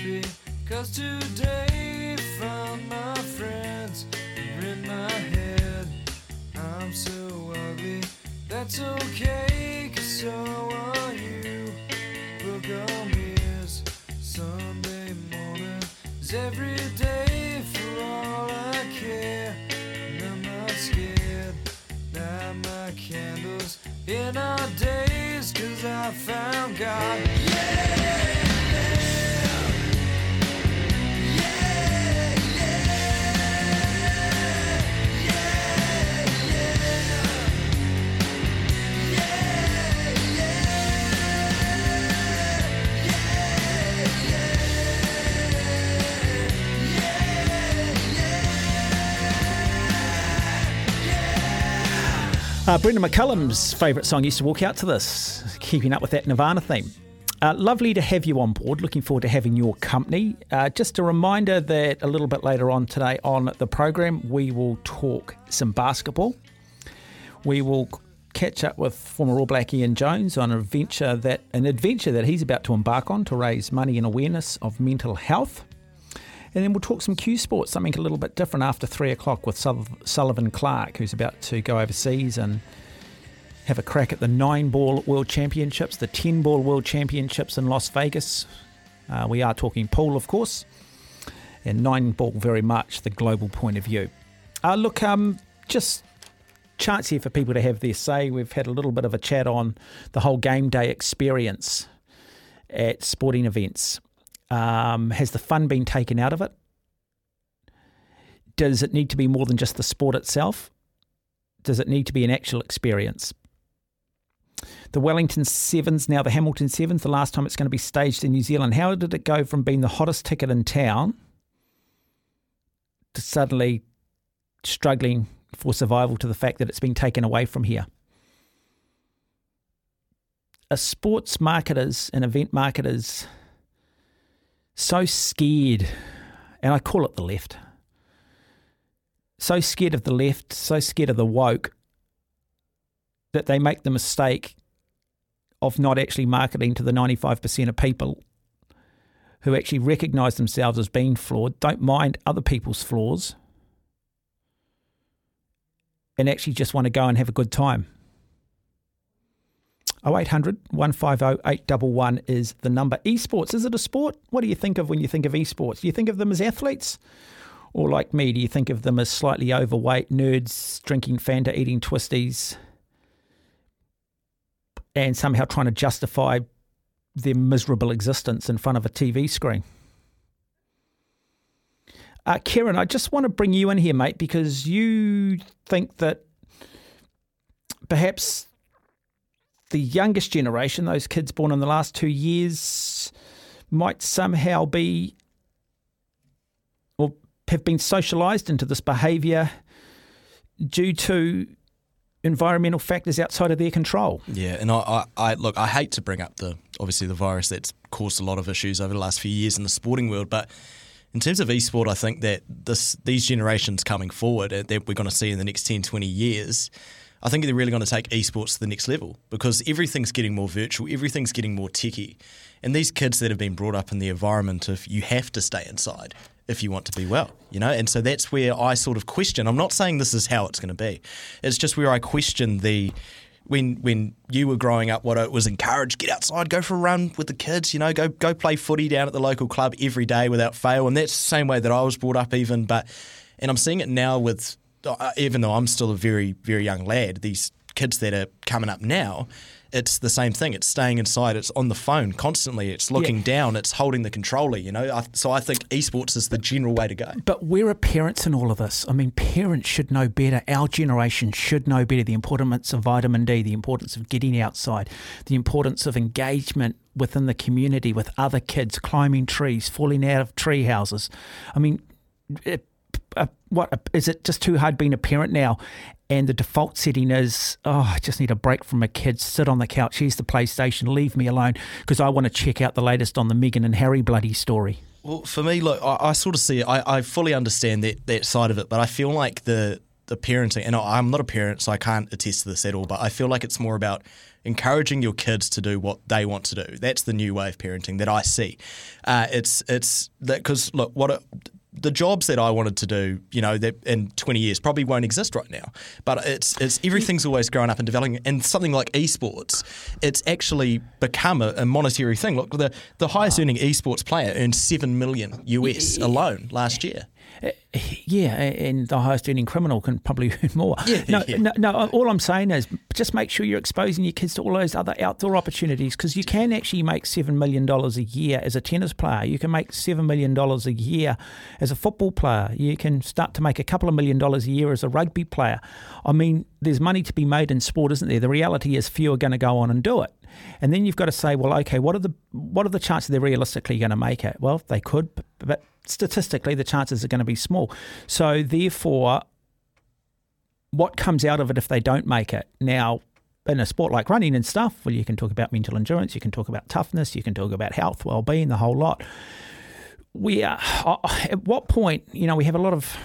Happy cause today found my friends are in my head. I'm so ugly, that's okay cause so are you. Book on mirrors, Sunday morning is every day for all I care. And I'm not scared, light my candles in our days cause I found God. Uh, Brendon McCullum's favourite song used to walk out to this, keeping up with that Nirvana theme. Uh, lovely to have you on board. Looking forward to having your company. Uh, just a reminder that a little bit later on today on the program, we will talk some basketball. We will catch up with former All Black Ian Jones on an adventure that an adventure that he's about to embark on to raise money and awareness of mental health. And then we'll talk some cue sports, something a little bit different after three o'clock with Sul- Sullivan Clark, who's about to go overseas and have a crack at the nine ball world championships, the 10 ball world championships in Las Vegas. Uh, we are talking pool, of course, and nine ball very much the global point of view. Uh, look, um, just chance here for people to have their say. We've had a little bit of a chat on the whole game day experience at sporting events. Um, has the fun been taken out of it? Does it need to be more than just the sport itself? Does it need to be an actual experience? The Wellington Sevens, now the Hamilton Sevens, the last time it's going to be staged in New Zealand. How did it go from being the hottest ticket in town to suddenly struggling for survival to the fact that it's been taken away from here? Are sports marketers and event marketers so scared, and I call it the left, so scared of the left, so scared of the woke, that they make the mistake of not actually marketing to the 95% of people who actually recognize themselves as being flawed, don't mind other people's flaws, and actually just want to go and have a good time. 0800 150 811 is the number. Esports, is it a sport? What do you think of when you think of esports? Do you think of them as athletes? Or like me, do you think of them as slightly overweight nerds drinking Fanta, eating twisties, and somehow trying to justify their miserable existence in front of a TV screen? Uh, Kieran, I just want to bring you in here, mate, because you think that perhaps the youngest generation, those kids born in the last two years, might somehow be or have been socialised into this behaviour due to environmental factors outside of their control. Yeah, and I, I, I look, I hate to bring up the obviously the virus that's caused a lot of issues over the last few years in the sporting world, but in terms of esport, I think that this these generations coming forward uh, that we're going to see in the next 10, 20 years, I think they're really going to take esports to the next level because everything's getting more virtual, everything's getting more techy. And these kids that have been brought up in the environment of you have to stay inside if you want to be well, you know? And so that's where I sort of question. I'm not saying this is how it's going to be. It's just where I question the when when you were growing up, what it was encouraged, get outside, go for a run with the kids, you know, go go play footy down at the local club every day without fail. And that's the same way that I was brought up even, but and I'm seeing it now with Uh, even though I'm still a very, very young lad, these kids that are coming up now, it's the same thing. It's staying inside. It's on the phone constantly. It's looking Yeah. down. It's holding the controller. You know, I, so I think esports is the general way to go. But where are parents in all of this? I mean, parents should know better. Our generation should know better the importance of vitamin D, the importance of getting outside, the importance of engagement within the community with other kids, climbing trees, falling out of tree houses. I mean, it, uh, what is it just too hard being a parent now? And the default setting is, oh, I just need a break from my kids. Sit on the couch. Here's the PlayStation. Leave me alone because I want to check out the latest on the Meghan and Harry bloody story. Well, for me, look, I, I sort of see it. I, I fully understand that, that side of it, but I feel like the the parenting, and I'm not a parent, so I can't attest to this at all, but I feel like it's more about encouraging your kids to do what they want to do. That's the new way of parenting that I see. Uh, it's it's that because look, what a, the jobs that I wanted to do, you know, that in 20 years probably won't exist right now. But it's it's everything's always growing up and developing. And something like esports, it's actually become a, a monetary thing. Look, the the highest earning esports player earned seven million US alone last year. Uh, yeah, and the highest earning criminal can probably earn more. Yeah, no, yeah. no, no. Uh, all I'm saying is just make sure you're exposing your kids to all those other outdoor opportunities because you can actually make seven million dollars a year as a tennis player. You can make seven million dollars a year as a football player. You can start to make a couple of million dollars a year as a rugby player. I mean, there's money to be made in sport, isn't there? The reality is, few are going to go on and do it. And then you've got to say, well, okay, what are the what are the chances they're realistically going to make it? Well, they could, but- statistically, the chances are going to be small. So therefore, what comes out of it if they don't make it? Now, in a sport like running and stuff, well, you can talk about mental endurance, you can talk about toughness, you can talk about health, well-being, the whole lot. We are at what point? You know, we have a lot of.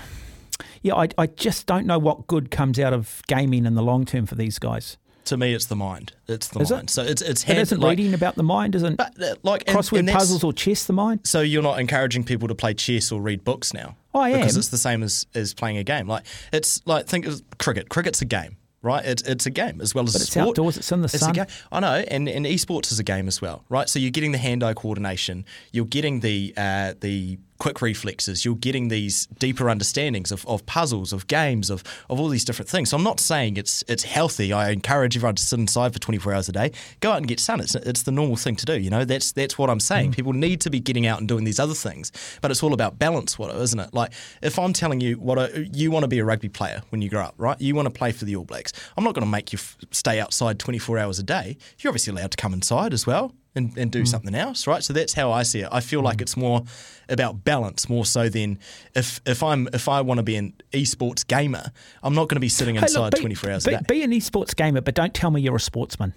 Yeah, I, I just don't know what good comes out of gaming in the long term for these guys. To me, it's the mind. It's the Is it? mind. So it's it's It hand, isn't like, reading about the mind, isn't but, uh, like crossword and that's- puzzles or chess the mind? So you're not encouraging people to play chess or read books now? I because am. it's the same as, as playing a game. Like it's like think of cricket. Cricket's a game, right? It's it's a game as well as But a it's sport. outdoors, it's in the It's sun. I know, and and esports is a game as well, right? So you're getting the hand-eye coordination, you're getting the uh, the quick reflexes, you're getting these deeper understandings of, of puzzles, of games, of, of all these different things. So I'm not saying it's it's healthy. I encourage everyone to sit inside for 24 hours a day, go out and get sun. It's it's the normal thing to do. You know, that's that's what I'm saying. Mm. People need to be getting out and doing these other things, but it's all about balance, what isn't it? Like if I'm telling you what a, you want to be a rugby player when you grow up, right? You want to play for the All Blacks. I'm not going to make you f- stay outside 24 hours a day. You're obviously allowed to come inside as well. And, and do Mm. something else, right? So that's how I see it. I feel like it's more about balance, more so than if if I'm if I want to be an esports gamer, I'm not going to be sitting Hey, look, inside be- 24 hours be, a day. Be an esports gamer, but don't tell me you're a sportsman.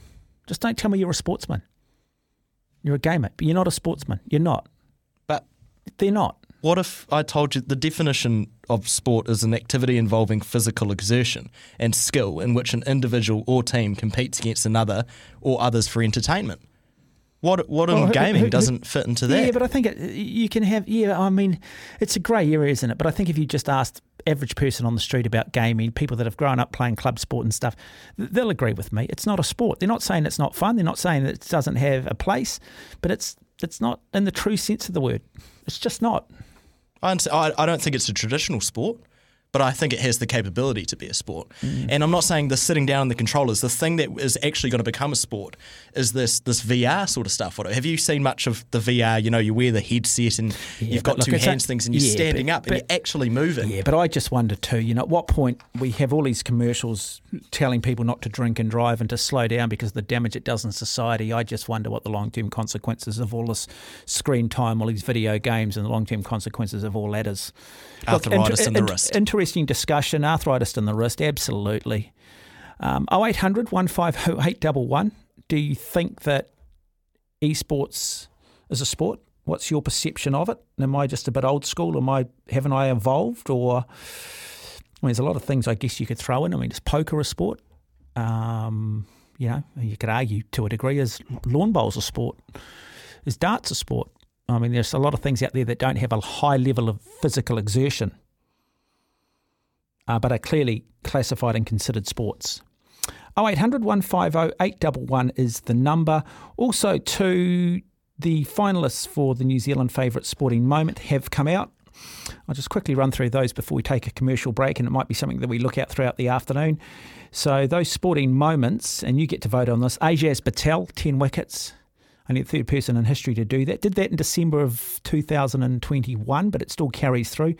Just don't tell me you're a sportsman. You're a gamer, but you're not a sportsman. You're not. but They're not. What if I told you the definition of sport is an activity involving physical exertion and skill in which an individual or team competes against another or others for entertainment? What what in Well, who- gaming who- doesn't fit into that? Yeah, but I think it, you can have. Yeah, I mean, it's a grey area, isn't it? But I think if you just asked average person on the street about gaming, people that have grown up playing club sport and stuff, they'll agree with me. It's not a sport. They're not saying it's not fun. They're not saying that it doesn't have a place, but it's it's not in the true sense of the word. It's just not. I I don't think it's a traditional sport, but I think it has the capability to be a sport. Mm. And I'm not saying the sitting down in the controllers. The thing that is actually going to become a sport is this this VR sort of stuff. Have you seen much of the VR? You know, you wear the headset and Yeah, you've got two it's a- hands things and you're yeah, standing but- up and but- you're actually moving. Yeah, but I just wonder too, you know, at what point we have all these commercials telling people not to drink and drive and to slow down because of the damage it does in society. I just wonder what the long term consequences of all this screen time, all these video games, and the long term consequences of all that is. Look, Arthritis in the wrist. Interesting discussion. Arthritis in the wrist, absolutely. Um, 0800 150 811. Do you think that esports is a sport? What's your perception of it? Am I just a bit old school? Am I haven't I evolved? Or I mean, there's a lot of things I guess you could throw in. I mean, is poker a sport? Um, you know, you could argue to a degree is lawn bowls a sport? Is darts a sport? I mean, there's a lot of things out there that don't have a high level of physical exertion, uh, but are clearly classified and considered sports. 0800 150 811 is the number. Also, to the finalists for the New Zealand favourite sporting moment have come out. I'll just quickly run through those before we take a commercial break, and it might be something that we look at throughout the afternoon. So, those sporting moments, and you get to vote on this Ajaz Patel, 10 wickets. Only the third person in history to do that. Did that in December of 2021, but it still carries through.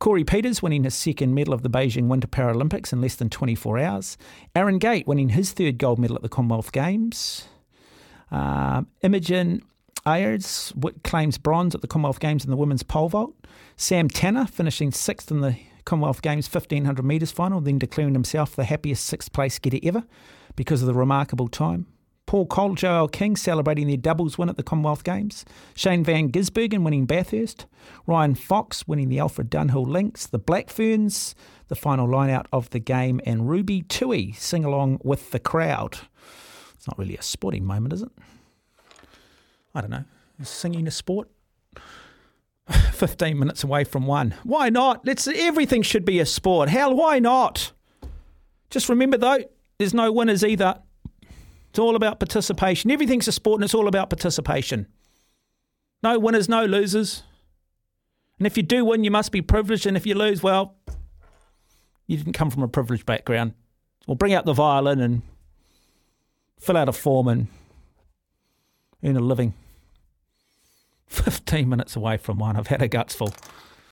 Corey Peters winning his second medal of the Beijing Winter Paralympics in less than 24 hours. Aaron Gate winning his third gold medal at the Commonwealth Games. Um, Imogen Ayris claims bronze at the Commonwealth Games in the women's pole vault. Sam Tanner finishing sixth in the Commonwealth Games 1500 metres final, then declaring himself the happiest sixth place getter ever because of the remarkable time. Paul Coll, Joelle King celebrating their doubles win at the Commonwealth Games. Shane Van Gisbergen winning Bathurst. Ryan Fox winning the Alfred Dunhill Links. The Black Ferns, the final line out of the game. And Ruby Tui sing along with the crowd. It's not really a sporting moment, is it? I don't know. Is singing a sport? 15 minutes away from one. Why not? Let's everything should be a sport. Hell, why not? Just remember though, there's no winners either. It's all about participation. Everything's a sport and it's all about participation. No winners, no losers. And if you do win, you must be privileged. And if you lose, well, you didn't come from a privileged background. Well, bring out the violin and fill out a form and earn a living. 15 minutes away from one. I've had a guts full.